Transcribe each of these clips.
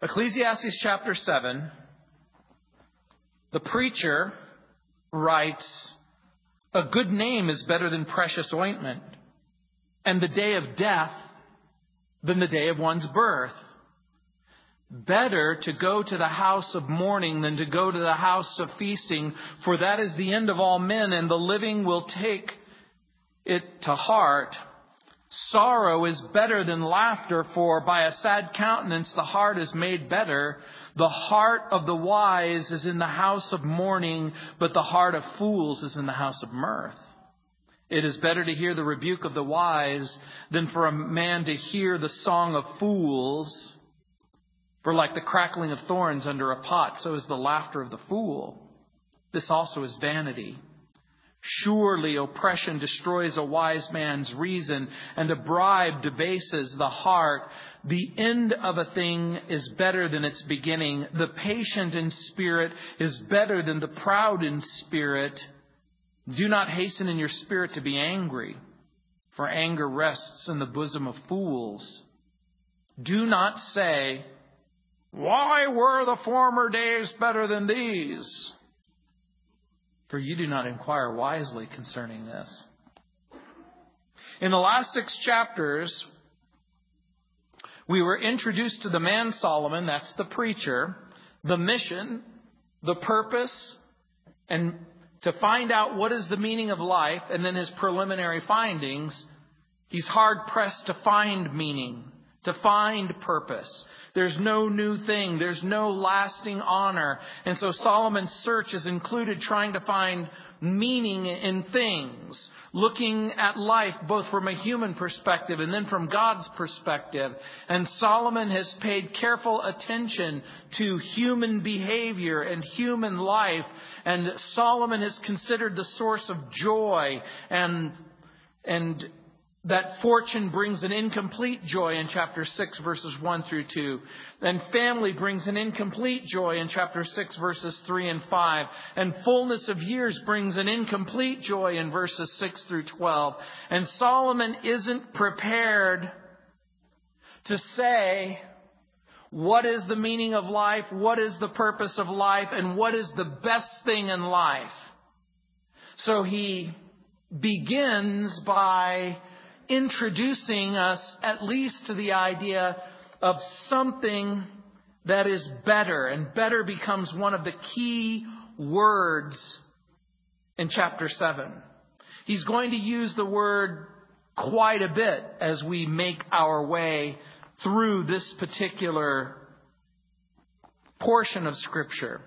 Ecclesiastes chapter 7, the preacher writes, A good name is better than precious ointment, and the day of death than the day of one's birth. Better to go to the house of mourning than to go to the house of feasting, for that is the end of all men, and the living will take it to heart. Sorrow is better than laughter, for by a sad countenance the heart is made better. The heart of the wise is in the house of mourning, but the heart of fools is in the house of mirth. It is better to hear the rebuke of the wise than for a man to hear the song of fools. For like the crackling of thorns under a pot, so is the laughter of the fool. This also is vanity. Surely oppression destroys a wise man's reason, and a bribe debases the heart. The end of a thing is better than its beginning. The patient in spirit is better than the proud in spirit. Do not hasten in your spirit to be angry, for anger rests in the bosom of fools. Do not say, Why were the former days better than these? For you do not inquire wisely concerning this. In the last six chapters, we were introduced to the man Solomon, that's the preacher, the mission, the purpose, and to find out what is the meaning of life, and then his preliminary findings, he's hard pressed to find meaning, to find purpose. There's no new thing. There's no lasting honor. And so Solomon's search has included trying to find meaning in things, looking at life both from a human perspective and then from God's perspective. And Solomon has paid careful attention to human behavior and human life. And Solomon has considered the source of joy and, and that fortune brings an incomplete joy in chapter 6 verses 1 through 2. And family brings an incomplete joy in chapter 6 verses 3 and 5. And fullness of years brings an incomplete joy in verses 6 through 12. And Solomon isn't prepared to say, what is the meaning of life? What is the purpose of life? And what is the best thing in life? So he begins by introducing us at least to the idea of something that is better, and better becomes one of the key words in chapter 7. He's going to use the word quite a bit as we make our way through this particular portion of Scripture.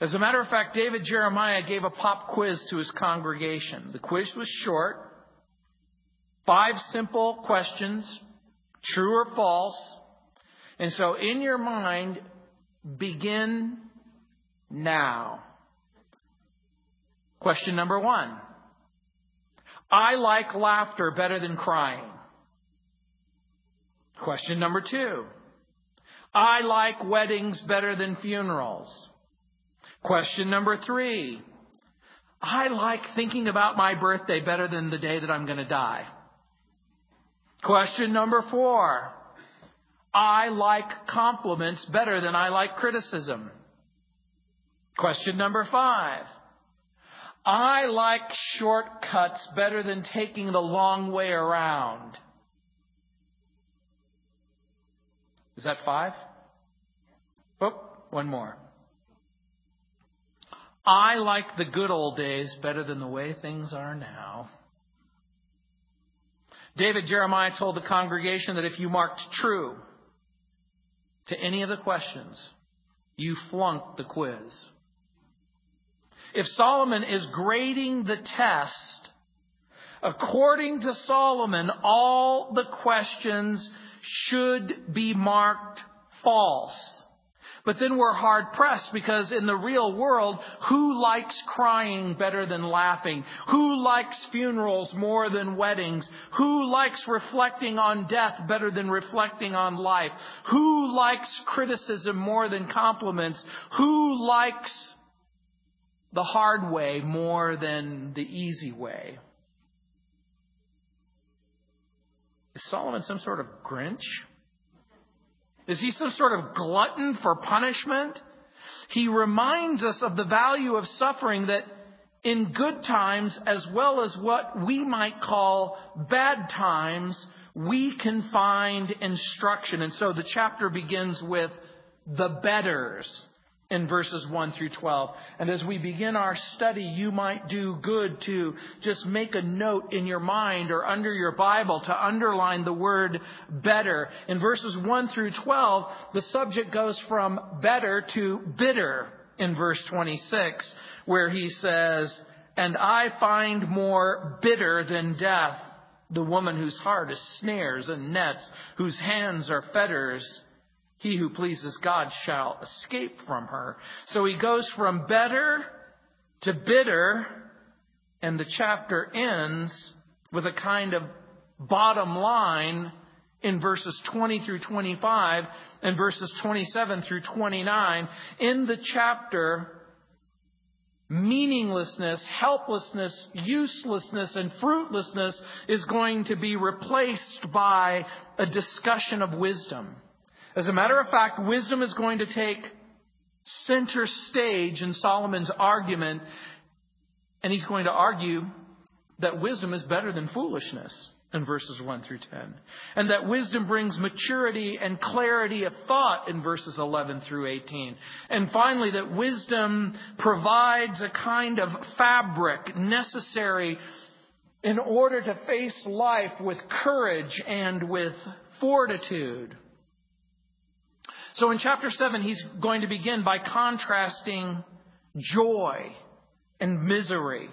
As a matter of fact, David Jeremiah gave a pop quiz to his congregation. The quiz was short. Five simple questions, true or false. And so in your mind, begin now. Question number one. I like laughter better than crying. Question number two. I like weddings better than funerals. Question number three. I like thinking about my birthday better than the day that I'm going to die. Question number four. I like compliments better than I like criticism. Question number five. I like shortcuts better than taking the long way around. Is that five? Oh, one more. I like the good old days better than the way things are now. David Jeremiah told the congregation that if you marked true to any of the questions, you flunked the quiz. If Solomon is grading the test, according to Solomon, all the questions should be marked false. But then we're hard pressed because in the real world, who likes crying better than laughing? Who likes funerals more than weddings? Who likes reflecting on death better than reflecting on life? Who likes criticism more than compliments? Who likes the hard way more than the easy way? Is Solomon some sort of Grinch? Is he some sort of glutton for punishment? He reminds us of the value of suffering that in good times as well as what we might call bad times, we can find instruction. And so the chapter begins with the betters in verses 1 through 12. And as we begin our study, you might do good to just make a note in your mind or under your Bible to underline the word better. In verses 1 through 12, the subject goes from better to bitter in verse 26, where he says, And I find more bitter than death the woman whose heart is snares and nets, whose hands are fetters he who pleases God shall escape from her. So he goes from better to bitter, and the chapter ends with a kind of bottom line in verses 20 through 25 and verses 27 through 29. In the chapter, meaninglessness, helplessness, uselessness, and fruitlessness is going to be replaced by a discussion of wisdom. As a matter of fact, wisdom is going to take center stage in Solomon's argument, and he's going to argue that wisdom is better than foolishness in verses 1 through 10. And that wisdom brings maturity and clarity of thought in verses 11 through 18. And finally, that wisdom provides a kind of fabric necessary in order to face life with courage and with fortitude. So in chapter 7, he's going to begin by contrasting joy and misery.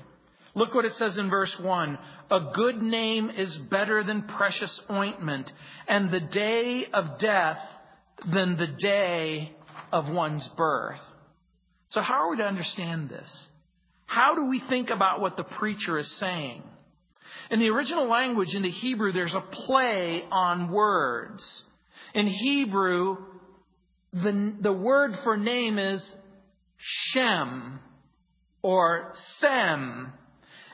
Look what it says in verse 1. A good name is better than precious ointment, and the day of death than the day of one's birth. So how are we to understand this? How do we think about what the preacher is saying? In the original language, in the Hebrew, there's a play on words. In Hebrew, the, the word for name is Shem or Sem.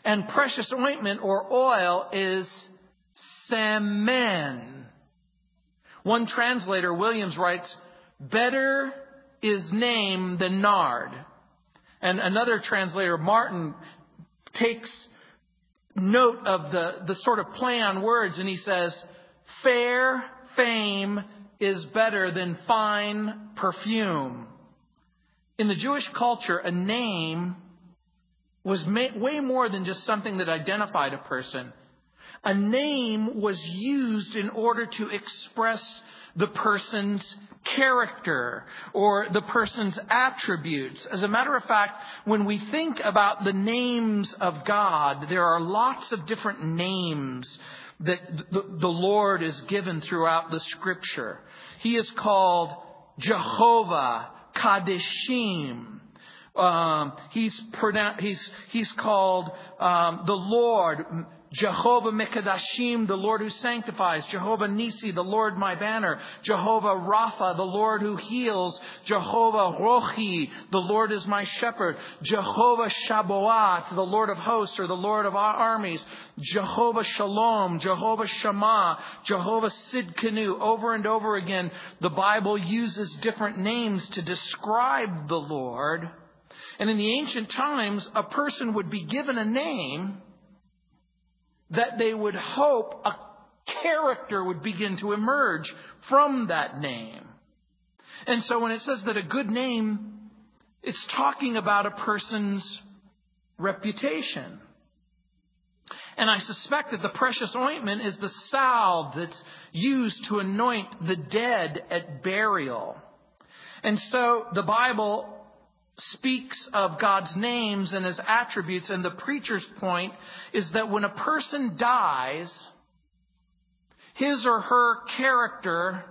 And precious ointment or oil is Semen. One translator, Williams, writes, Better is name than nard. And another translator, Martin, takes note of the, the sort of play on words and he says, Fair fame is better than fine perfume. In the Jewish culture, a name was way more than just something that identified a person. A name was used in order to express the person's character or the person's attributes. As a matter of fact, when we think about the names of God, there are lots of different names that the Lord is given throughout the scripture. He is called Jehovah Kadeshim. Um, he's, he's, he's called um, the Lord Jehovah Mekadashim, the Lord who sanctifies. Jehovah Nisi, the Lord my banner. Jehovah Rapha, the Lord who heals. Jehovah Rohi, the Lord is my shepherd. Jehovah Sabaoth, the Lord of hosts or the Lord of our armies. Jehovah Shalom, Jehovah Shammah, Jehovah Sidkenu. Over and over again, the Bible uses different names to describe the Lord. And in the ancient times, a person would be given a name that they would hope a character would begin to emerge from that name. And so when it says that a good name, it's talking about a person's reputation. And I suspect that the precious ointment is the salve that's used to anoint the dead at burial. And so the Bible speaks of God's names and his attributes, and the preacher's point is that when a person dies, his or her character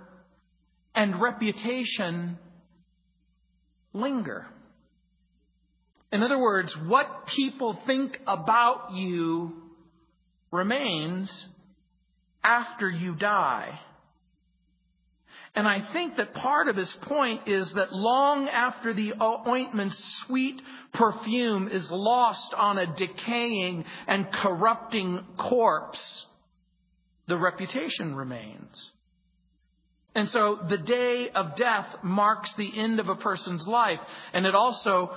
and reputation linger. In other words, what people think about you remains after you die. And I think that part of his point is that long after the ointment's sweet perfume is lost on a decaying and corrupting corpse, the reputation remains. And so the day of death marks the end of a person's life. And it also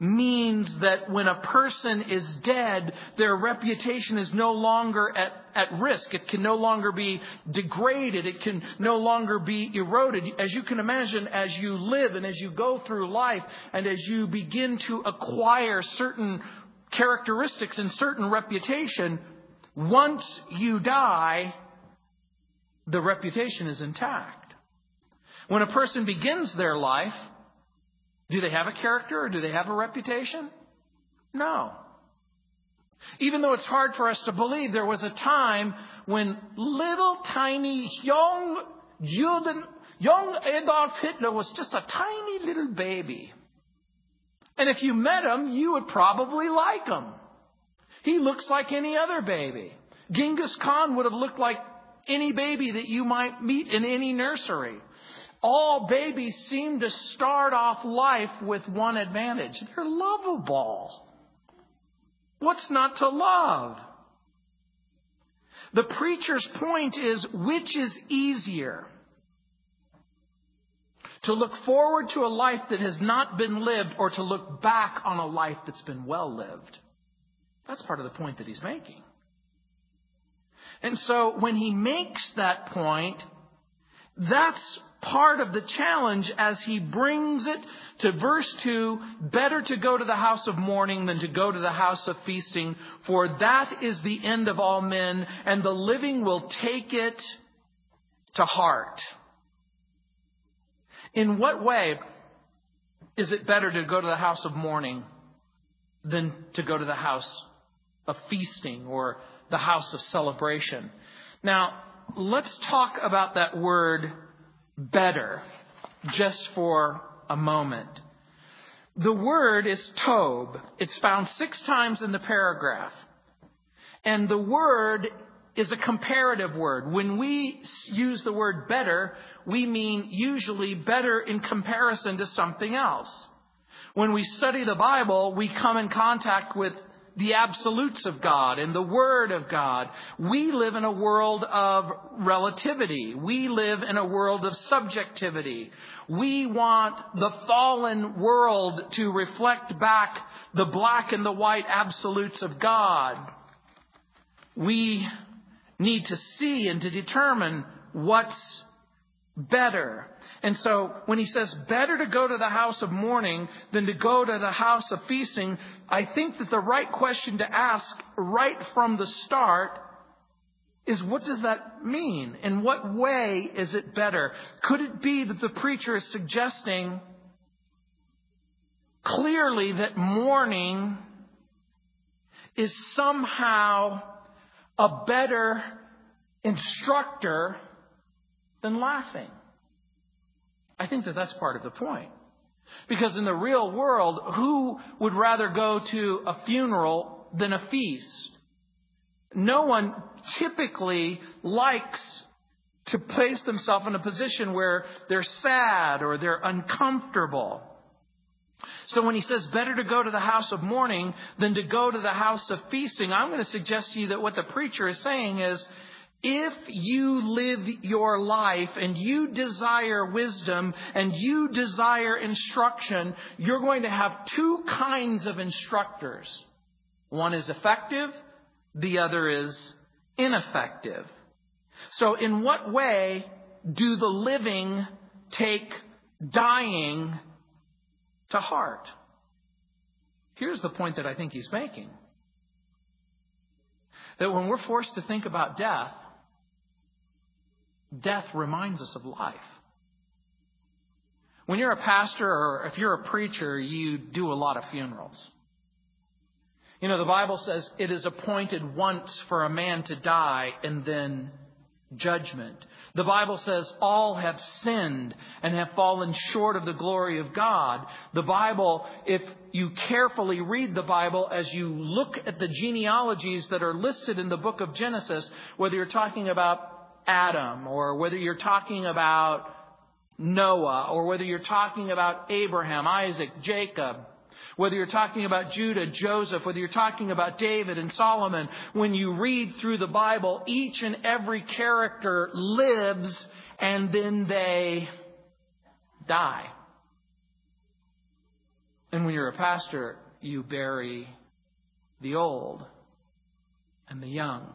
means that when a person is dead, their reputation is no longer at, at risk. It can no longer be degraded. It can no longer be eroded. As you can imagine, as you live and as you go through life and as you begin to acquire certain characteristics and certain reputation, once you die, the reputation is intact. When a person begins their life, do they have a character or do they have a reputation? No. Even though it's hard for us to believe, there was a time when little tiny young Juden, young Adolf Hitler was just a tiny little baby. And if you met him, you would probably like him. He looks like any other baby. Genghis Khan would have looked like any baby that you might meet in any nursery. All babies seem to start off life with one advantage. They're lovable. What's not to love? The preacher's point is which is easier? To look forward to a life that has not been lived or to look back on a life that's been well lived? That's part of the point that he's making. And so when he makes that point, that's part of the challenge as he brings it to verse 2 better to go to the house of mourning than to go to the house of feasting, for that is the end of all men, and the living will take it to heart. In what way is it better to go to the house of mourning than to go to the house of feasting or the house of celebration? Now, let's talk about that word better just for a moment. The word is tob. It's found six times in the paragraph. And the word is a comparative word. When we use the word better, we mean usually better in comparison to something else. When we study the Bible, we come in contact with the absolutes of God and the Word of God. We live in a world of relativity. We live in a world of subjectivity. We want the fallen world to reflect back the black and the white absolutes of God. We need to see and to determine what's better. And so when he says better to go to the house of mourning than to go to the house of feasting, I think that the right question to ask right from the start is what does that mean? In what way is it better? Could it be that the preacher is suggesting clearly that mourning is somehow a better instructor than laughing? I think that that's part of the point. Because in the real world, who would rather go to a funeral than a feast? No one typically likes to place themselves in a position where they're sad or they're uncomfortable. So when he says better to go to the house of mourning than to go to the house of feasting, I'm going to suggest to you that what the preacher is saying is if you live your life and you desire wisdom and you desire instruction, you're going to have two kinds of instructors. One is effective, the other is ineffective. So in what way do the living take dying to heart? Here's the point that I think he's making. That when we're forced to think about death, death reminds us of life. When you're a pastor or if you're a preacher, you do a lot of funerals. You know, the Bible says it is appointed once for a man to die and then judgment. The Bible says all have sinned and have fallen short of the glory of God. The Bible, if you carefully read the Bible as you look at the genealogies that are listed in the book of Genesis, whether you're talking about Adam, or whether you're talking about Noah, or whether you're talking about Abraham, Isaac, Jacob, whether you're talking about Judah, Joseph, whether you're talking about David and Solomon, when you read through the Bible, each and every character lives and then they die. And when you're a pastor, you bury the old and the young.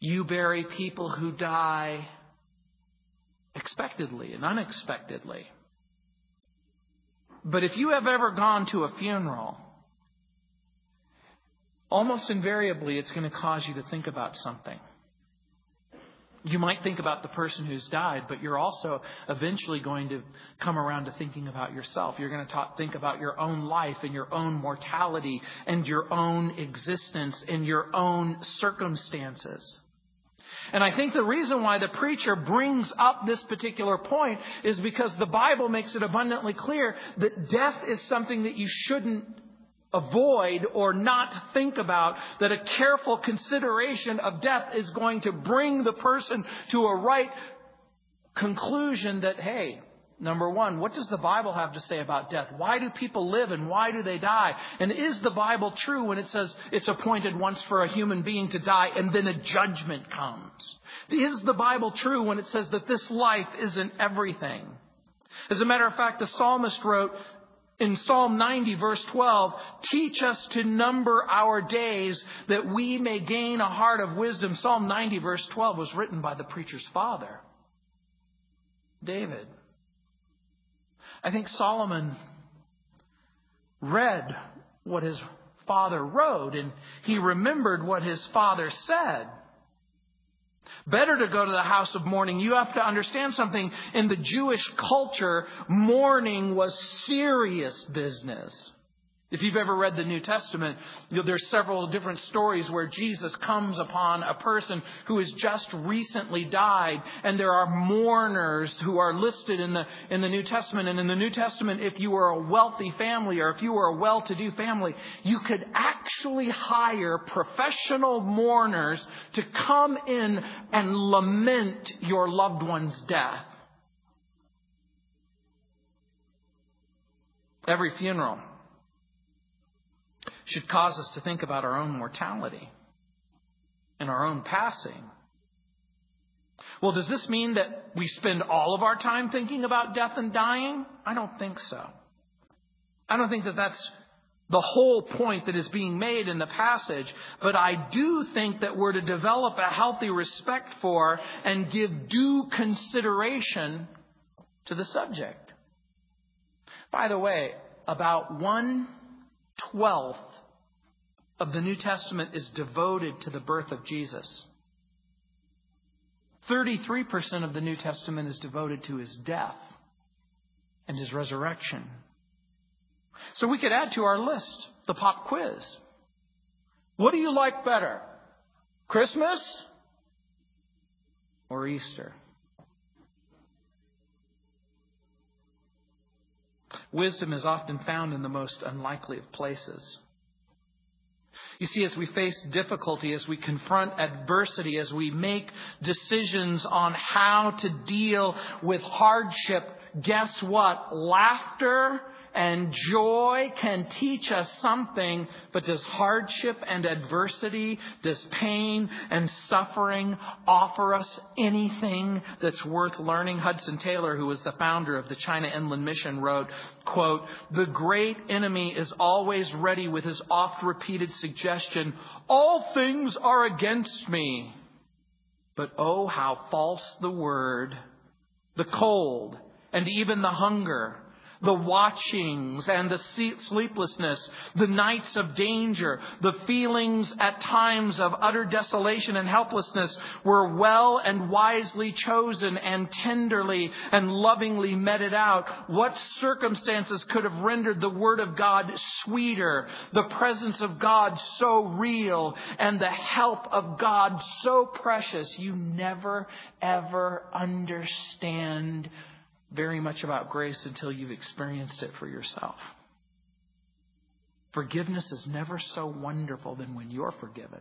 You bury people who die expectedly and unexpectedly. But if you have ever gone to a funeral, almost invariably it's going to cause you to think about something. You might think about the person who's died, but you're also eventually going to come around to thinking about yourself. You're going to talk, think about your own life and your own mortality and your own existence and your own circumstances. And I think the reason why the preacher brings up this particular point is because the Bible makes it abundantly clear that death is something that you shouldn't avoid or not think about, that a careful consideration of death is going to bring the person to a right conclusion that, hey, Number one, what does the Bible have to say about death? Why do people live and why do they die? And is the Bible true when it says it's appointed once for a human being to die and then a judgment comes? Is the Bible true when it says that this life isn't everything? As a matter of fact, the psalmist wrote in Psalm 90 verse 12, teach us to number our days that we may gain a heart of wisdom. Psalm 90 verse 12 was written by the preacher's father, David. I think Solomon read what his father wrote and he remembered what his father said. Better to go to the house of mourning. You have to understand something. In the Jewish culture, mourning was serious business. If you've ever read the New Testament, there's several different stories where Jesus comes upon a person who has just recently died, and there are mourners who are listed in the, in the New Testament. And in the New Testament, if you were a wealthy family or if you were a well-to-do family, you could actually hire professional mourners to come in and lament your loved one's death. Every funeral should cause us to think about our own mortality and our own passing. Well, does this mean that we spend all of our time thinking about death and dying? I don't think so. I don't think that that's the whole point that is being made in the passage, but I do think that we're to develop a healthy respect for and give due consideration to the subject. By the way, about one twelfth of the New Testament is devoted to the birth of Jesus. 33% of the New Testament is devoted to his death and his resurrection. So we could add to our list the pop quiz. What do you like better? Christmas or Easter? Wisdom is often found in the most unlikely of places. You see, as we face difficulty, as we confront adversity, as we make decisions on how to deal with hardship, guess what? Laughter and joy can teach us something, but does hardship and adversity, does pain and suffering offer us anything that's worth learning? Hudson Taylor, who was the founder of the China Inland Mission, wrote, quote, The great enemy is always ready with his oft repeated suggestion, All things are against me. But oh, how false the word, the cold, and even the hunger the watchings and the sleeplessness, the nights of danger, the feelings at times of utter desolation and helplessness were well and wisely chosen and tenderly and lovingly meted out. What circumstances could have rendered the Word of God sweeter, the presence of God so real, and the help of God so precious? You never, ever understand very much about grace until you've experienced it for yourself. Forgiveness is never so wonderful than when you're forgiven.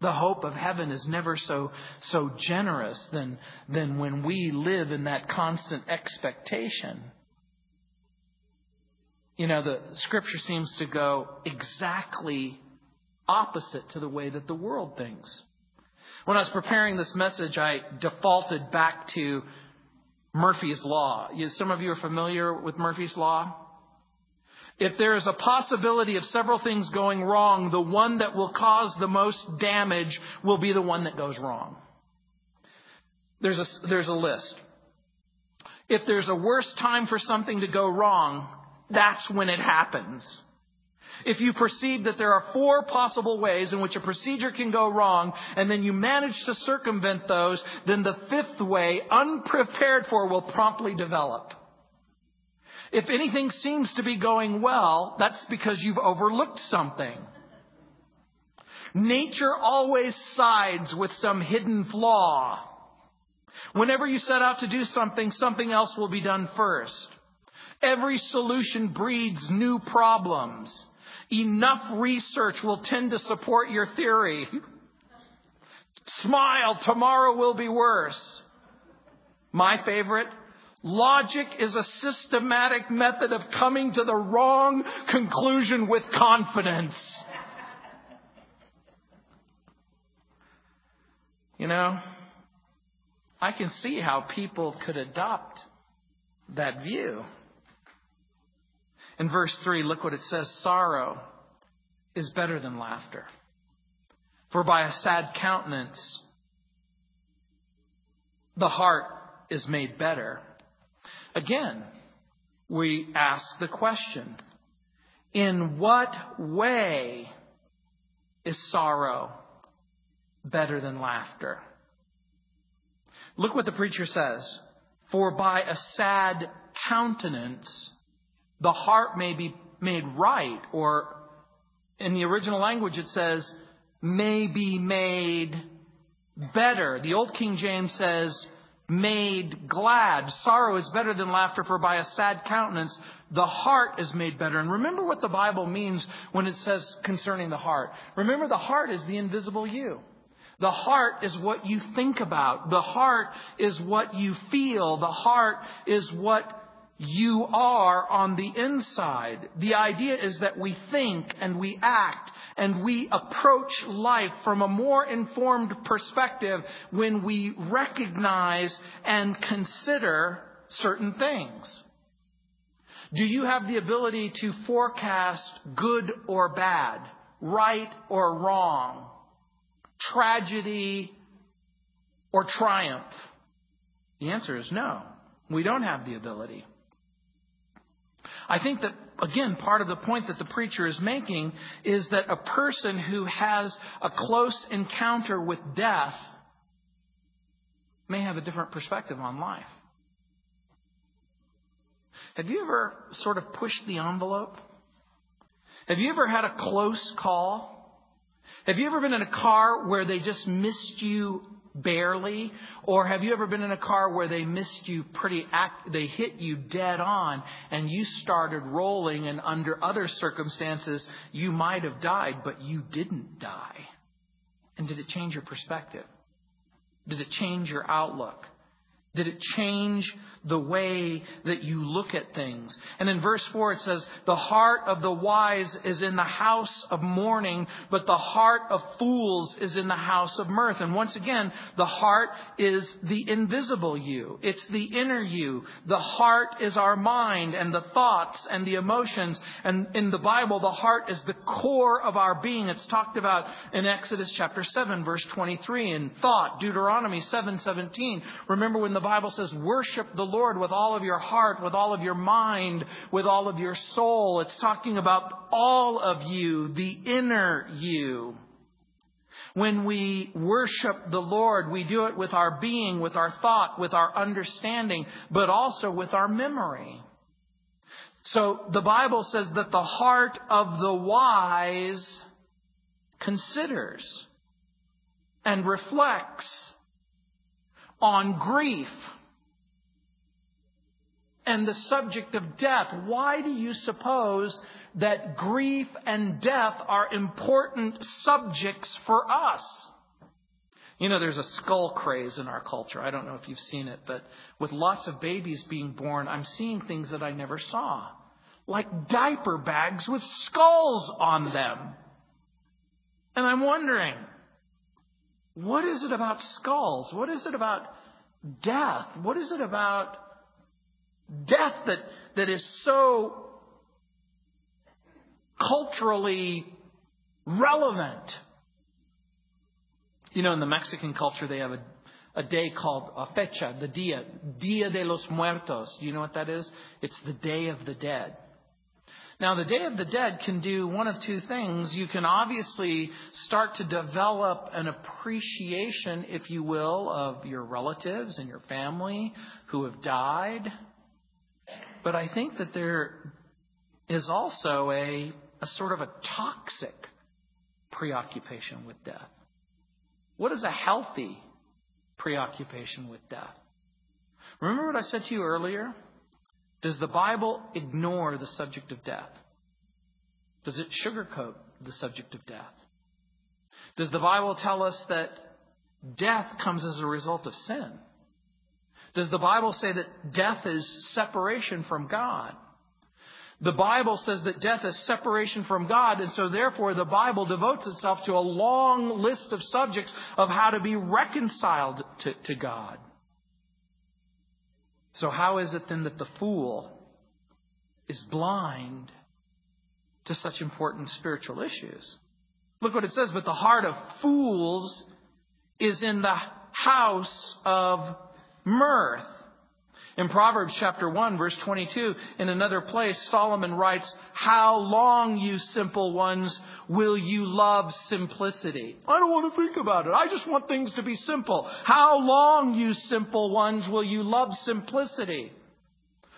The hope of heaven is never so, so generous than, than when we live in that constant expectation. You know, the scripture seems to go exactly opposite to the way that the world thinks. When I was preparing this message, I defaulted back to Murphy's Law. Some of you are familiar with Murphy's Law. If there is a possibility of several things going wrong, the one that will cause the most damage will be the one that goes wrong. There's a, there's a list. If there's a worse time for something to go wrong, that's when it happens. If you perceive that there are four possible ways in which a procedure can go wrong, and then you manage to circumvent those, then the fifth way, unprepared for, will promptly develop. If anything seems to be going well, that's because you've overlooked something. Nature always sides with some hidden flaw. Whenever you set out to do something, something else will be done first. Every solution breeds new problems. Enough research will tend to support your theory. Smile, tomorrow will be worse. My favorite, logic is a systematic method of coming to the wrong conclusion with confidence. You know, I can see how people could adopt that view. In verse 3, look what it says sorrow is better than laughter. For by a sad countenance, the heart is made better. Again, we ask the question in what way is sorrow better than laughter? Look what the preacher says. For by a sad countenance, the heart may be made right, or in the original language it says, may be made better. The Old King James says, made glad. Sorrow is better than laughter, for by a sad countenance the heart is made better. And remember what the Bible means when it says concerning the heart. Remember, the heart is the invisible you. The heart is what you think about. The heart is what you feel. The heart is what you are on the inside. The idea is that we think and we act and we approach life from a more informed perspective when we recognize and consider certain things. Do you have the ability to forecast good or bad, right or wrong, tragedy or triumph? The answer is no. We don't have the ability. I think that, again, part of the point that the preacher is making is that a person who has a close encounter with death may have a different perspective on life. Have you ever sort of pushed the envelope? Have you ever had a close call? Have you ever been in a car where they just missed you barely? Or have you ever been in a car where they missed you pretty, act, they hit you dead on and you started rolling and under other circumstances you might have died, but you didn't die? And did it change your perspective? Did it change your outlook? Did it change the way that you look at things? And in verse 4 it says, The heart of the wise is in the house of mourning, but the heart of fools is in the house of mirth. And once again, the heart is the invisible you. It's the inner you. The heart is our mind and the thoughts and the emotions. And in the Bible, the heart is the core of our being. It's talked about in Exodus chapter 7, verse 23, and thought, Deuteronomy 7, 17. Remember when the Bible says, worship the Lord with all of your heart, with all of your mind, with all of your soul. It's talking about all of you, the inner you. When we worship the Lord, we do it with our being, with our thought, with our understanding, but also with our memory. So the Bible says that the heart of the wise considers and reflects on grief and the subject of death. Why do you suppose that grief and death are important subjects for us? You know, there's a skull craze in our culture. I don't know if you've seen it, but with lots of babies being born, I'm seeing things that I never saw. like diaper bags with skulls on them. And I'm wondering, what is it about skulls? What is it about death? What is it about death that, that is so culturally relevant? You know, in the Mexican culture, they have a, a day called a fecha, the dia, Dia de los Muertos. Do you know what that is? It's the Day of the Dead. Now, the Day of the Dead can do one of two things. You can obviously start to develop an appreciation, if you will, of your relatives and your family who have died. But I think that there is also a, a sort of a toxic preoccupation with death. What is a healthy preoccupation with death? Remember what I said to you earlier? Does the Bible ignore the subject of death? Does it sugarcoat the subject of death? Does the Bible tell us that death comes as a result of sin? Does the Bible say that death is separation from God? The Bible says that death is separation from God, and so therefore the Bible devotes itself to a long list of subjects of how to be reconciled to, to God. So, how is it then that the fool is blind to such important spiritual issues? Look what it says, but the heart of fools is in the house of mirth. In Proverbs chapter 1 verse 22, in another place, Solomon writes, How long, you simple ones, will you love simplicity? I don't want to think about it. I just want things to be simple. How long, you simple ones, will you love simplicity?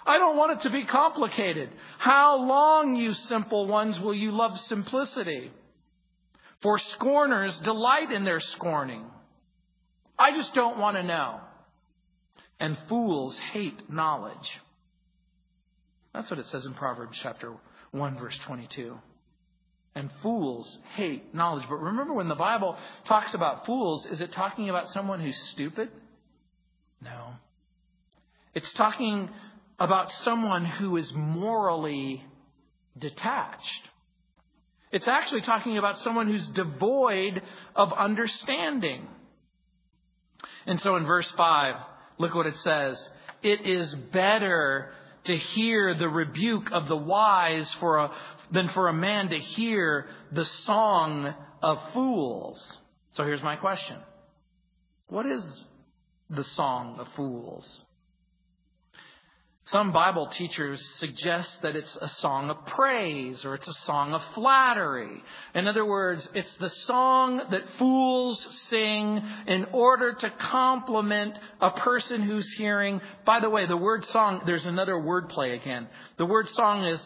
I don't want it to be complicated. How long, you simple ones, will you love simplicity? For scorners delight in their scorning. I just don't want to know and fools hate knowledge. That's what it says in Proverbs chapter 1 verse 22. And fools hate knowledge. But remember when the Bible talks about fools, is it talking about someone who's stupid? No. It's talking about someone who is morally detached. It's actually talking about someone who's devoid of understanding. And so in verse 5, Look what it says. It is better to hear the rebuke of the wise for a, than for a man to hear the song of fools. So here's my question. What is the song of fools? Some Bible teachers suggest that it's a song of praise or it's a song of flattery. In other words, it's the song that fools sing in order to compliment a person who's hearing. By the way, the word song, there's another word play again. The word song is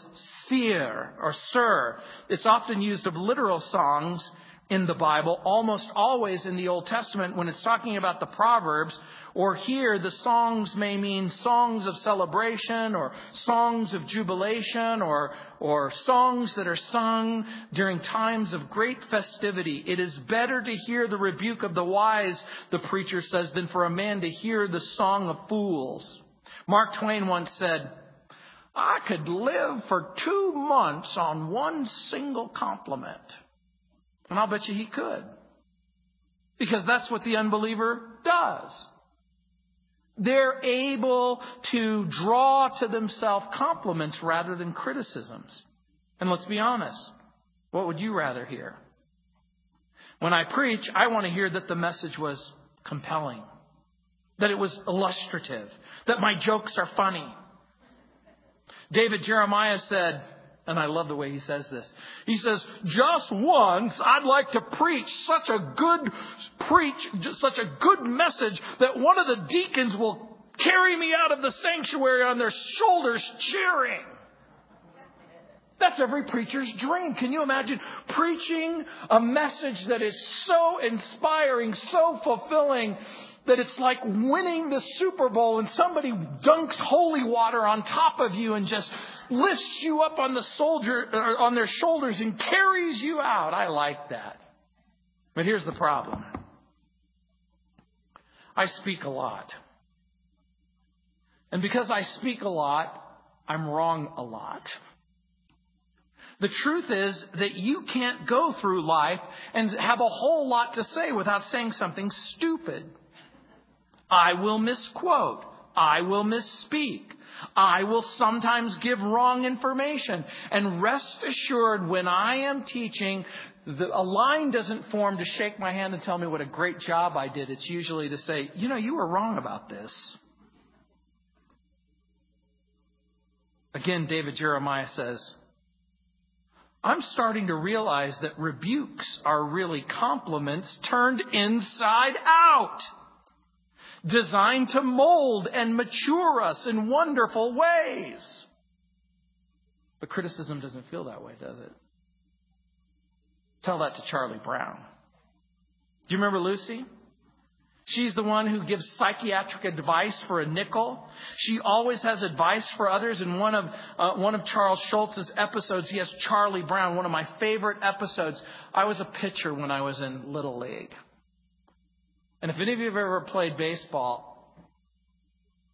seer or sir. It's often used of literal songs in the Bible, almost always in the Old Testament when it's talking about the Proverbs, or here the songs may mean songs of celebration or songs of jubilation or, or songs that are sung during times of great festivity. It is better to hear the rebuke of the wise, the preacher says, than for a man to hear the song of fools. Mark Twain once said, I could live for two months on one single compliment. And I'll bet you he could. Because that's what the unbeliever does. They're able to draw to themselves compliments rather than criticisms. And let's be honest. What would you rather hear? When I preach, I want to hear that the message was compelling, that it was illustrative, that my jokes are funny. David Jeremiah said, and I love the way he says this. He says, just once I'd like to preach such a good preach, such a good message that one of the deacons will carry me out of the sanctuary on their shoulders cheering. That's every preacher's dream. Can you imagine preaching a message that is so inspiring, so fulfilling, that it's like winning the Super Bowl and somebody dunks holy water on top of you and just lifts you up on the soldier er, on their shoulders and carries you out. I like that. But here's the problem. I speak a lot. And because I speak a lot, I'm wrong a lot. The truth is that you can't go through life and have a whole lot to say without saying something stupid. I will misquote. I will misspeak. I will sometimes give wrong information. And rest assured, when I am teaching, the, a line doesn't form to shake my hand and tell me what a great job I did. It's usually to say, you know, you were wrong about this. Again, David Jeremiah says, I'm starting to realize that rebukes are really compliments turned inside out, designed to mold and mature us in wonderful ways. But criticism doesn't feel that way, does it? Tell that to Charlie Brown. Do you remember Lucy? She's the one who gives psychiatric advice for a nickel. She always has advice for others. In one of uh, one of Charles Schulz's episodes, he has Charlie Brown, one of my favorite episodes. I was a pitcher when I was in little league, and if any of you have ever played baseball,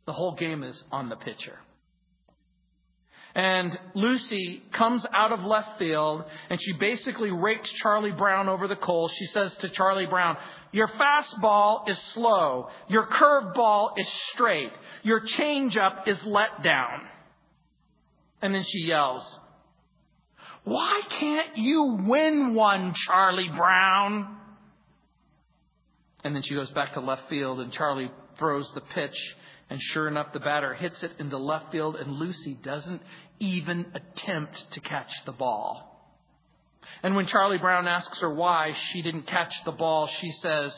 the whole game is on the pitcher. And Lucy comes out of left field and she basically rakes Charlie Brown over the coals. She says to Charlie Brown, Your fastball is slow. Your curveball is straight. Your changeup is let down. And then she yells, Why can't you win one, Charlie Brown? And then she goes back to left field and Charlie throws the pitch and sure enough, the batter hits it into left field, and Lucy doesn't even attempt to catch the ball. And when Charlie Brown asks her why she didn't catch the ball, she says,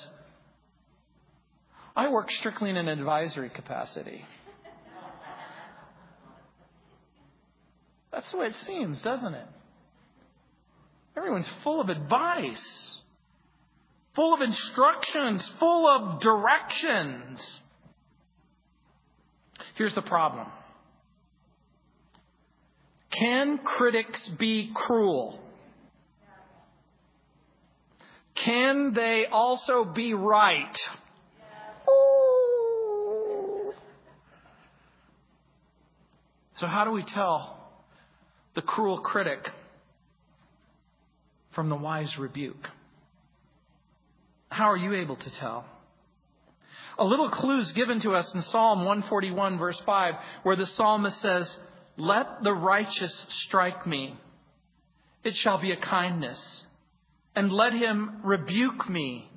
I work strictly in an advisory capacity. That's the way it seems, doesn't it? Everyone's full of advice, full of instructions, full of directions. Here's the problem can critics be cruel? Can they also be right? So, how do we tell the cruel critic from the wise rebuke? How are you able to tell? A little clue is given to us in Psalm 141, verse 5, where the psalmist says, let the righteous strike me. It shall be a kindness. And let him rebuke me,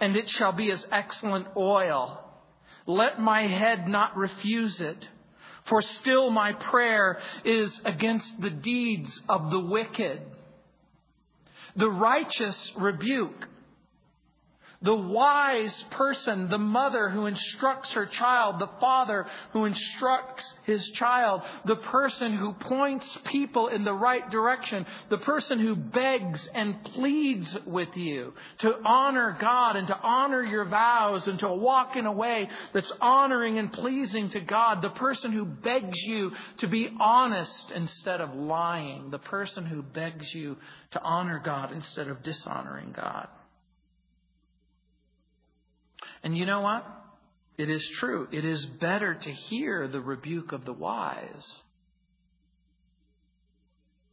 and it shall be as excellent oil. Let my head not refuse it. For still my prayer is against the deeds of the wicked. The righteous rebuke the wise person, the mother who instructs her child, the father who instructs his child, the person who points people in the right direction, the person who begs and pleads with you to honor God and to honor your vows and to walk in a way that's honoring and pleasing to God, the person who begs you to be honest instead of lying, the person who begs you to honor God instead of dishonoring God. And you know what? It is true. It is better to hear the rebuke of the wise.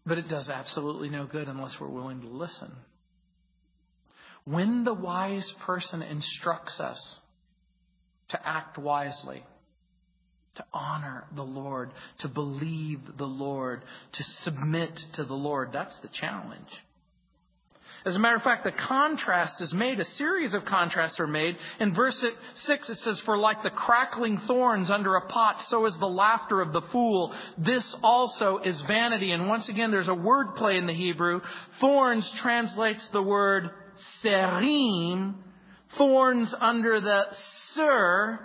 But it does absolutely no good unless we're willing to listen. When the wise person instructs us to act wisely, to honor the Lord, to believe the Lord, to submit to the Lord, that's the challenge. As a matter of fact, the contrast is made, a series of contrasts are made. In verse 6, it says, For like the crackling thorns under a pot, so is the laughter of the fool. This also is vanity. And once again, there's a word play in the Hebrew. Thorns translates the word serim. Thorns under the sir.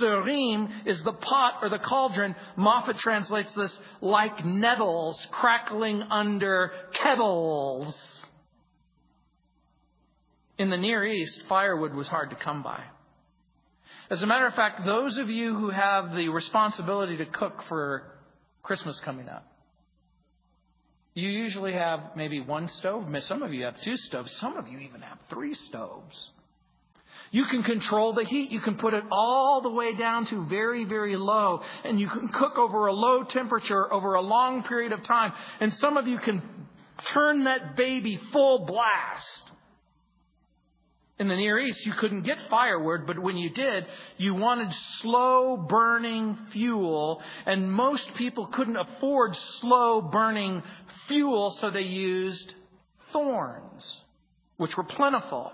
Serim is the pot or the cauldron. Moffatt translates this like nettles crackling under kettles. In the Near East, firewood was hard to come by. As a matter of fact, those of you who have the responsibility to cook for Christmas coming up, you usually have maybe one stove. Some of you have two stoves. Some of you even have three stoves. You can control the heat. You can put it all the way down to very, very low. And you can cook over a low temperature over a long period of time. And some of you can Turn that baby full blast. In the Near East, you couldn't get firewood, but when you did, you wanted slow burning fuel, and most people couldn't afford slow burning fuel, so they used thorns, which were plentiful.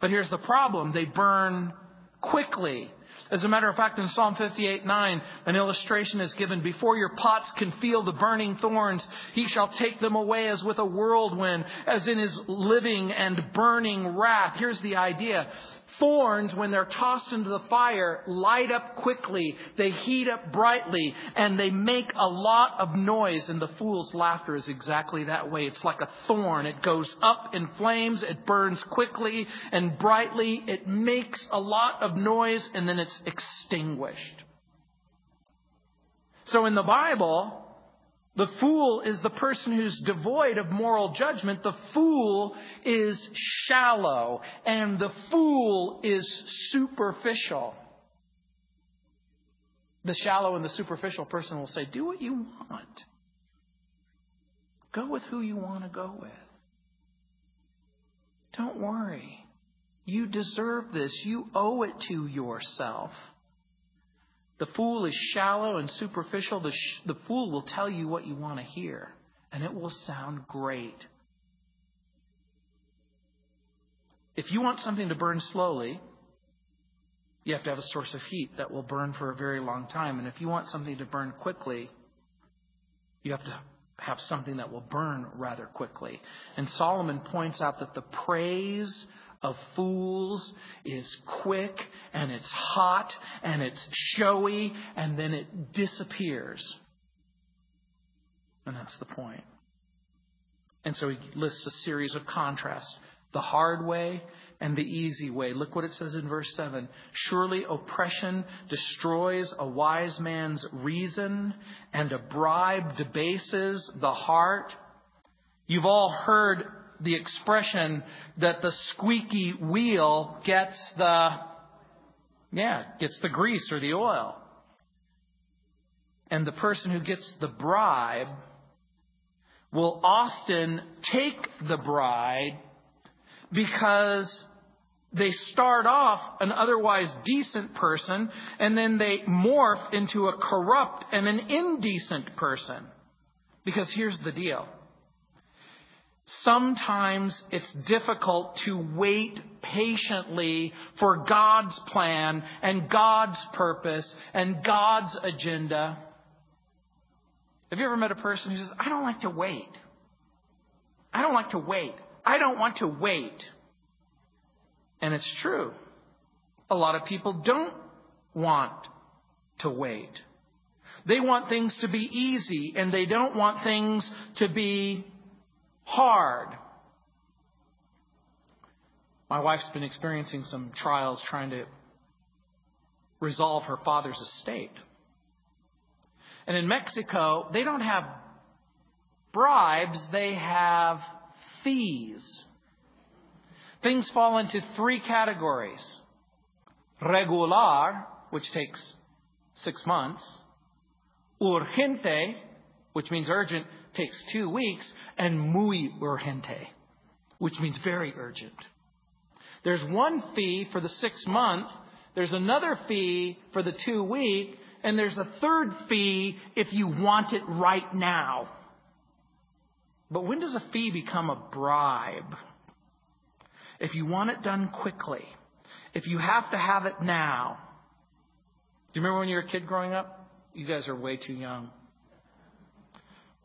But here's the problem they burn quickly. As a matter of fact, in Psalm 58 9, an illustration is given. Before your pots can feel the burning thorns, he shall take them away as with a whirlwind, as in his living and burning wrath. Here's the idea. Thorns, when they're tossed into the fire, light up quickly, they heat up brightly, and they make a lot of noise. And the fool's laughter is exactly that way. It's like a thorn. It goes up in flames, it burns quickly and brightly, it makes a lot of noise, and then it's extinguished. So in the Bible, the fool is the person who's devoid of moral judgment. The fool is shallow, and the fool is superficial. The shallow and the superficial person will say, Do what you want. Go with who you want to go with. Don't worry. You deserve this. You owe it to yourself. The fool is shallow and superficial. The, sh- the fool will tell you what you want to hear, and it will sound great. If you want something to burn slowly, you have to have a source of heat that will burn for a very long time. And if you want something to burn quickly, you have to have something that will burn rather quickly. And Solomon points out that the praise of fools is quick and it's hot and it's showy and then it disappears. And that's the point. And so he lists a series of contrasts the hard way and the easy way. Look what it says in verse 7. Surely oppression destroys a wise man's reason, and a bribe debases the heart. You've all heard the expression that the squeaky wheel gets the, yeah, gets the grease or the oil. And the person who gets the bribe will often take the bribe because they start off an otherwise decent person and then they morph into a corrupt and an indecent person. Because here's the deal sometimes it's difficult to wait patiently for God's plan and God's purpose and God's agenda. Have you ever met a person who says, I don't like to wait? I don't like to wait. I don't want to wait. And it's true. A lot of people don't want to wait. They want things to be easy and they don't want things to be hard. My wife's been experiencing some trials trying to resolve her father's estate. And in Mexico, they don't have bribes, they have fees. Things fall into three categories regular, which takes six months, urgente, which means urgent, takes two weeks, and muy urgente, which means very urgent. There's one fee for the six month, there's another fee for the two week, and there's a third fee if you want it right now. But when does a fee become a bribe? If you want it done quickly, if you have to have it now. Do you remember when you were a kid growing up? You guys are way too young.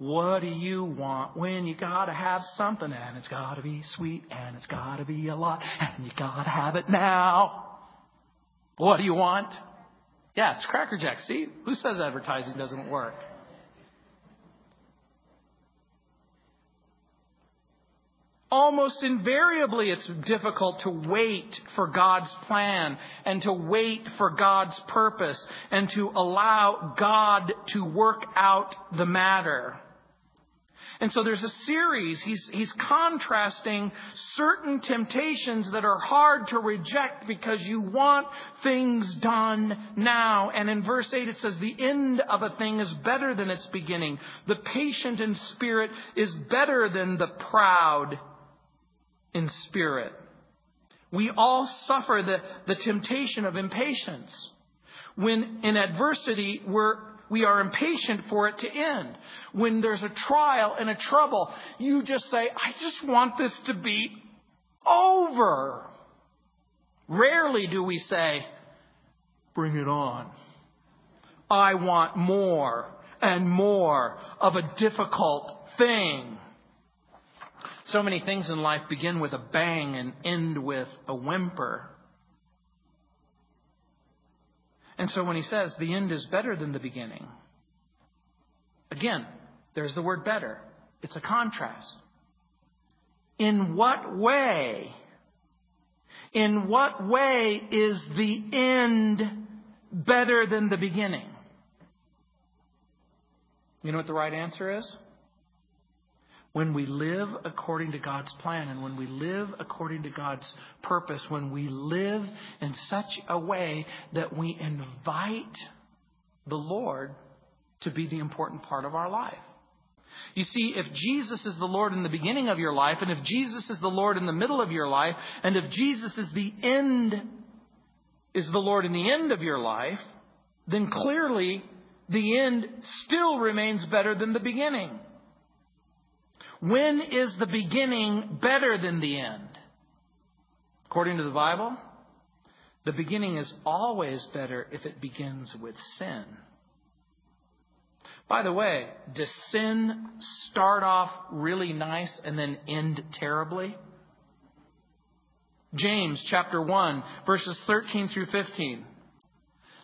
What do you want when you gotta have something and it's gotta be sweet and it's gotta be a lot and you gotta have it now? What do you want? Yeah, it's Cracker Jack. See? Who says advertising doesn't work? Almost invariably, it's difficult to wait for God's plan and to wait for God's purpose and to allow God to work out the matter. And so there's a series. He's, he's contrasting certain temptations that are hard to reject because you want things done now. And in verse 8 it says, the end of a thing is better than its beginning. The patient in spirit is better than the proud in spirit. We all suffer the, the temptation of impatience. When in adversity, we're we are impatient for it to end. When there's a trial and a trouble, you just say, I just want this to be over. Rarely do we say, bring it on. I want more and more of a difficult thing. So many things in life begin with a bang and end with a whimper. And so when he says the end is better than the beginning, again, there's the word better. It's a contrast. In what way? In what way is the end better than the beginning? You know what the right answer is? When we live according to God's plan and when we live according to God's purpose, when we live in such a way that we invite the Lord to be the important part of our life. You see, if Jesus is the Lord in the beginning of your life, and if Jesus is the Lord in the middle of your life, and if Jesus is the end, is the Lord in the end of your life, then clearly the end still remains better than the beginning. When is the beginning better than the end? According to the Bible, the beginning is always better if it begins with sin. By the way, does sin start off really nice and then end terribly? James chapter 1 verses 13 through 15.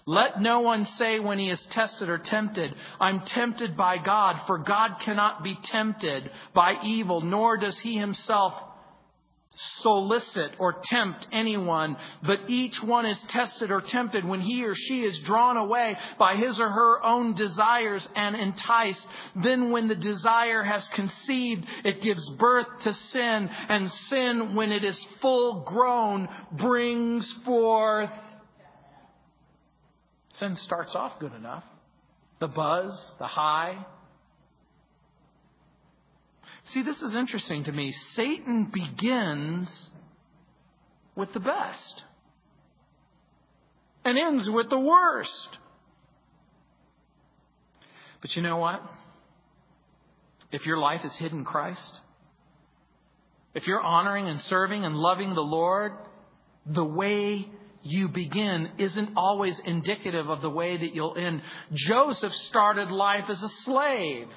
Let no one say when he is tested or tempted, I'm tempted by God, for God cannot be tempted by evil, nor does he himself solicit or tempt anyone, but each one is tested or tempted when he or she is drawn away by his or her own desires and enticed. Then when the desire has conceived, it gives birth to sin, and sin, when it is full grown, brings forth Sin starts off good enough. The buzz, the high. See, this is interesting to me. Satan begins with the best and ends with the worst. But you know what? If your life is hidden Christ, if you're honoring and serving and loving the Lord, the way you begin isn't always indicative of the way that you'll end. Joseph started life as a slave,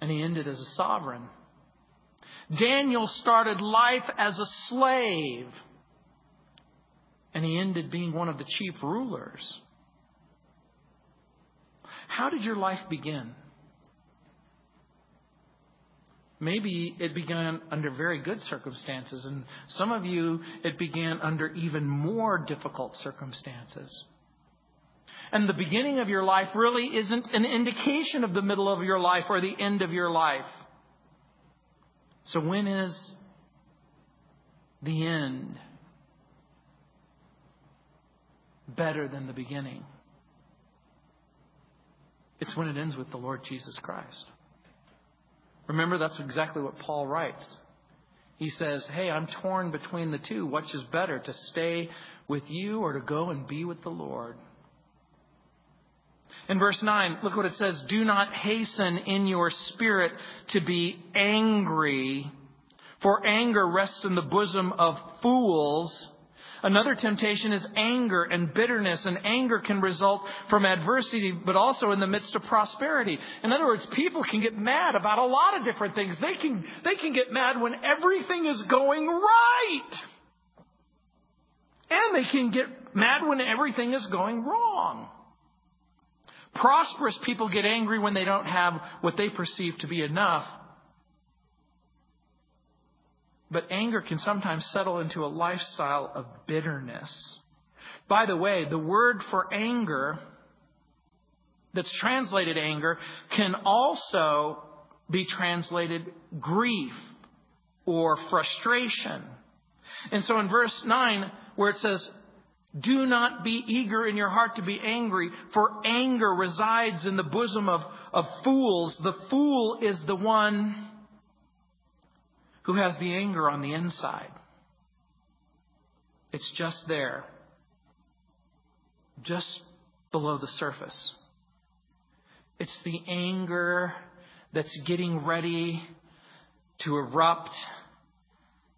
and he ended as a sovereign. Daniel started life as a slave, and he ended being one of the chief rulers. How did your life begin? Maybe it began under very good circumstances, and some of you, it began under even more difficult circumstances. And the beginning of your life really isn't an indication of the middle of your life or the end of your life. So, when is the end better than the beginning? It's when it ends with the Lord Jesus Christ. Remember, that's exactly what Paul writes. He says, Hey, I'm torn between the two. Which is better, to stay with you or to go and be with the Lord? In verse 9, look what it says Do not hasten in your spirit to be angry, for anger rests in the bosom of fools. Another temptation is anger and bitterness, and anger can result from adversity, but also in the midst of prosperity. In other words, people can get mad about a lot of different things. They can, they can get mad when everything is going right. And they can get mad when everything is going wrong. Prosperous people get angry when they don't have what they perceive to be enough. But anger can sometimes settle into a lifestyle of bitterness. By the way, the word for anger that's translated anger can also be translated grief or frustration. And so in verse 9, where it says, Do not be eager in your heart to be angry, for anger resides in the bosom of, of fools. The fool is the one who has the anger on the inside. It's just there, just below the surface. It's the anger that's getting ready to erupt,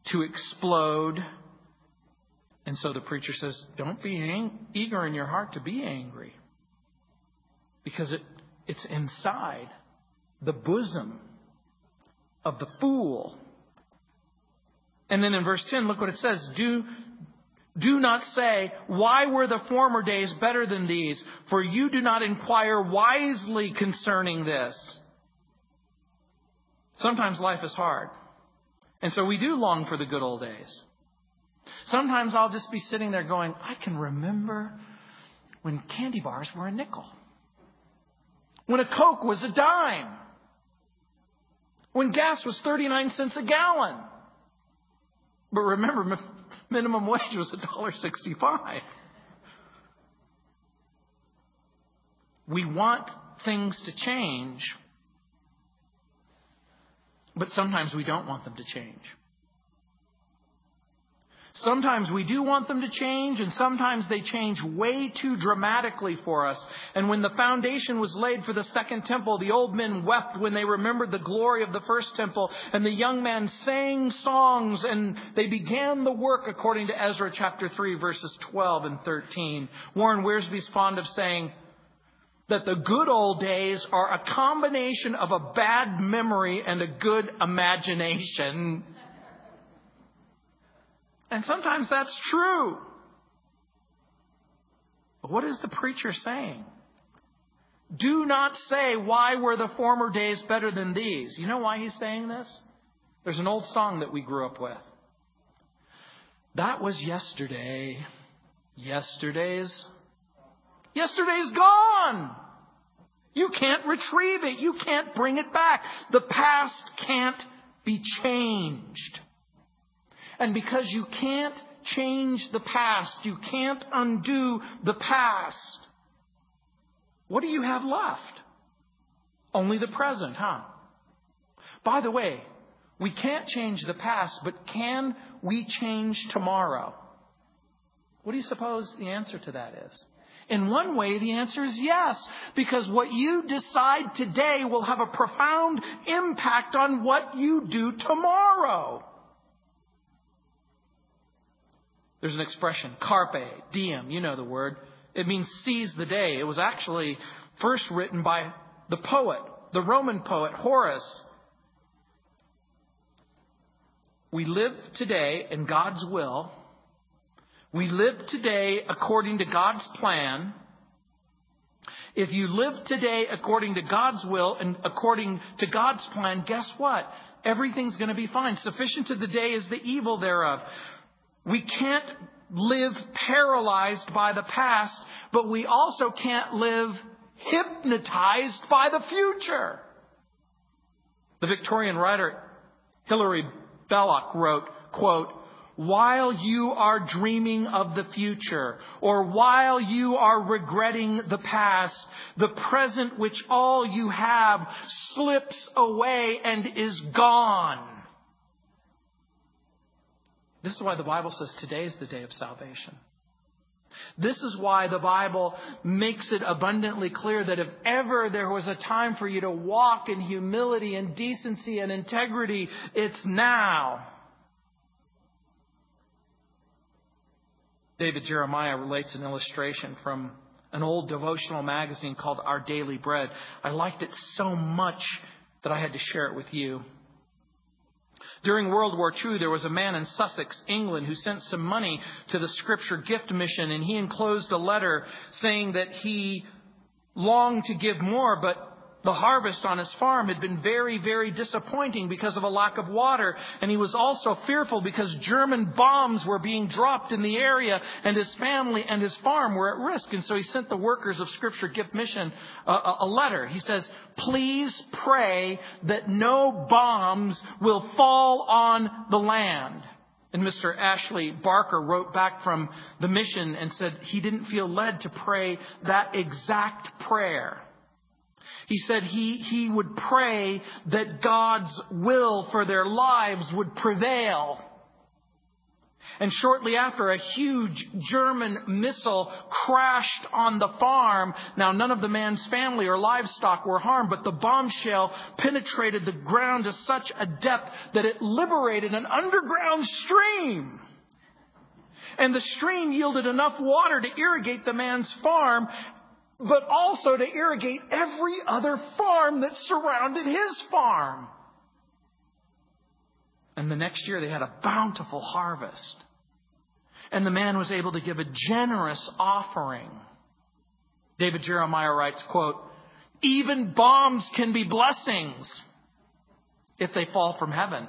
to explode. And so the preacher says, Don't be ang- eager in your heart to be angry. Because it, it's inside the bosom of the fool. And then in verse 10, look what it says. Do, do not say, Why were the former days better than these? For you do not inquire wisely concerning this. Sometimes life is hard. And so we do long for the good old days. Sometimes I'll just be sitting there going, I can remember when candy bars were a nickel, when a Coke was a dime, when gas was 39 cents a gallon. But remember, minimum wage was $1.65. We want things to change, but sometimes we don't want them to change. Sometimes we do want them to change, and sometimes they change way too dramatically for us. And when the foundation was laid for the second temple, the old men wept when they remembered the glory of the first temple, and the young men sang songs, and they began the work according to Ezra chapter 3, verses 12 and 13. Warren Wiersbe's fond of saying, that the good old days are a combination of a bad memory and a good imagination. And sometimes that's true. But what is the preacher saying? Do not say, Why were the former days better than these? You know why he's saying this? There's an old song that we grew up with. That was yesterday. Yesterday's Yesterday's gone. You can't retrieve it. You can't bring it back. The past can't be changed. And because you can't change the past, you can't undo the past, what do you have left? Only the present, huh? By the way, we can't change the past, but can we change tomorrow? What do you suppose the answer to that is? In one way, the answer is yes, because what you decide today will have a profound impact on what you do tomorrow. There's an expression, carpe diem, you know the word. It means seize the day. It was actually first written by the poet, the Roman poet Horace. We live today in God's will we live today according to God's plan. If you live today according to God's will and according to God's plan, guess what? Everything's going to be fine. Sufficient to the day is the evil thereof. We can't live paralyzed by the past, but we also can't live hypnotized by the future. The Victorian writer Hilary Belloc wrote, quote, while you are dreaming of the future or while you are regretting the past, the present which all you have slips away and is gone. This is why the Bible says today is the day of salvation. This is why the Bible makes it abundantly clear that if ever there was a time for you to walk in humility and decency and integrity, it's now. David Jeremiah relates an illustration from an old devotional magazine called Our Daily Bread. I liked it so much that I had to share it with you. During World War II, there was a man in Sussex, England, who sent some money to the Scripture Gift Mission, and he enclosed a letter saying that he longed to give more, but The harvest on his farm had been very, very disappointing because of a lack of water. And he was also fearful because German bombs were being dropped in the area and his family and his farm were at risk. And so he sent the workers of Scripture Gift Mission a, a letter. He says, please pray that no bombs will fall on the land. And Mr. Ashley Barker wrote back from the mission and said he didn't feel led to pray that exact prayer. He said he, he would pray that God's will for their lives would prevail. And shortly after, a huge German missile crashed on the farm. Now, none of the man's family or livestock were harmed, but the bombshell penetrated the ground to such a depth that it liberated an underground stream. And the stream yielded enough water to irrigate the man's farm, but also to irrigate every other farm that surrounded his farm. And the next year they had a bountiful harvest. And the man was able to give a generous offering. David Jeremiah writes, quote, even bombs can be blessings if they fall from heaven.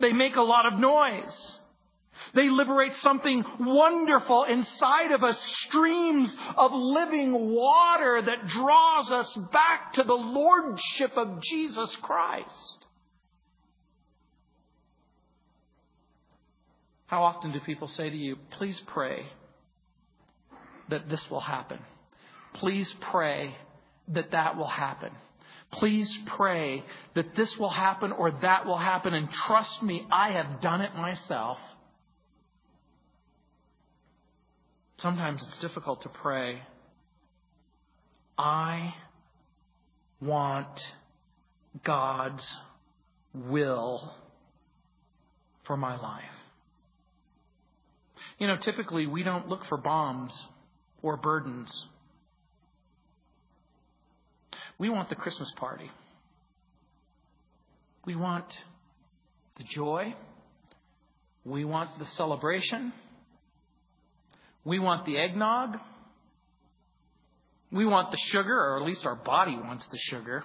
They make a lot of noise. They liberate something wonderful inside of us, streams of living water that draws us back to the Lordship of Jesus Christ. How often do people say to you, please pray that this will happen? Please pray that that will happen. Please pray that this will happen or that will happen. And trust me, I have done it myself. Sometimes it's difficult to pray. I want God's will for my life. You know, typically we don't look for bombs or burdens. We want the Christmas party. We want the joy. We want the celebration. We want the eggnog. We want the sugar, or at least our body wants the sugar.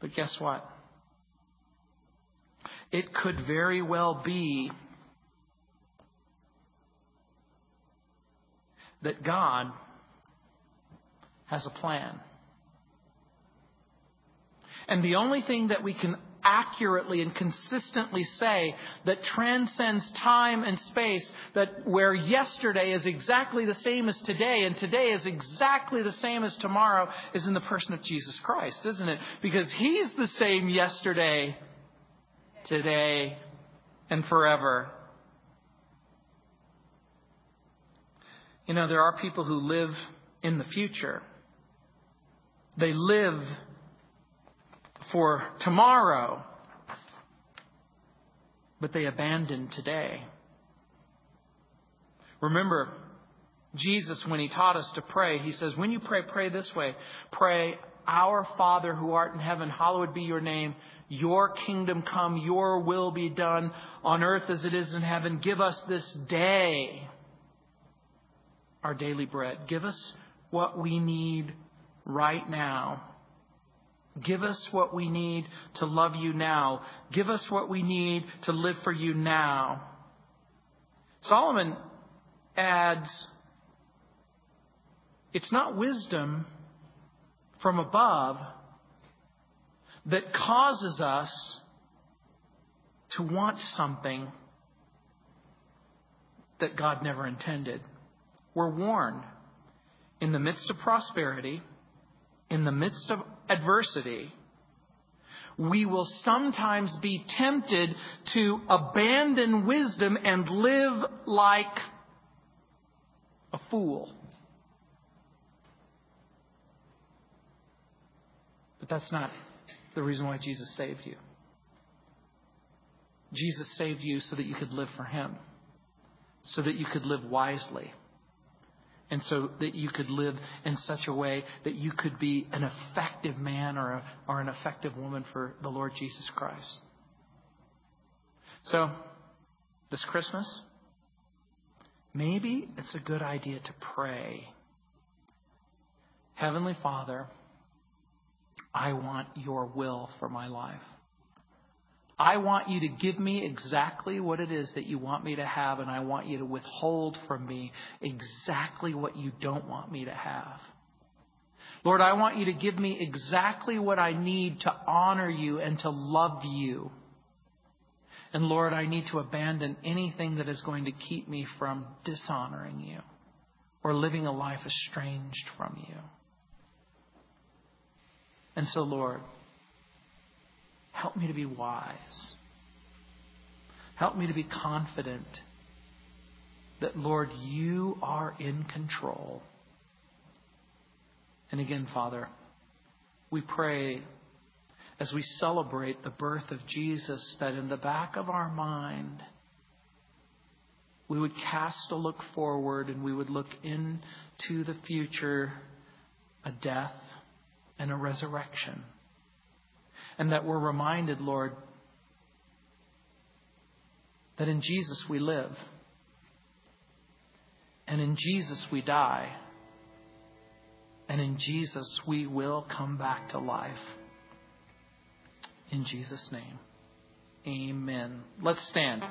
But guess what? It could very well be that God has a plan. And the only thing that we can accurately and consistently say that transcends time and space, that where yesterday is exactly the same as today and today is exactly the same as tomorrow is in the person of Jesus Christ, isn't it? Because He's the same yesterday, today, and forever. You know, there are people who live in the future. They live for tomorrow, but they abandon today. Remember, Jesus, when he taught us to pray, he says, When you pray, pray this way Pray, Our Father who art in heaven, hallowed be your name. Your kingdom come, your will be done on earth as it is in heaven. Give us this day our daily bread. Give us what we need right now. Give us what we need to love you now. Give us what we need to live for you now. Solomon adds, it's not wisdom from above that causes us to want something that God never intended. We're warned in the midst of prosperity, in the midst of adversity, we will sometimes be tempted to abandon wisdom and live like a fool. But that's not the reason why Jesus saved you. Jesus saved you so that you could live for Him, so that you could live wisely and so that you could live in such a way that you could be an effective man or, a, or an effective woman for the Lord Jesus Christ. So, this Christmas, maybe it's a good idea to pray Heavenly Father, I want your will for my life. I want you to give me exactly what it is that you want me to have, and I want you to withhold from me exactly what you don't want me to have. Lord, I want you to give me exactly what I need to honor you and to love you. And Lord, I need to abandon anything that is going to keep me from dishonoring you or living a life estranged from you. And so, Lord, help me to be wise. Help me to be confident that, Lord, you are in control. And again, Father, we pray as we celebrate the birth of Jesus that in the back of our mind, we would cast a look forward and we would look into the future, a death and a resurrection. And that we're reminded, Lord, that in Jesus we live, and in Jesus we die, and in Jesus we will come back to life. In Jesus' name, amen. Let's stand.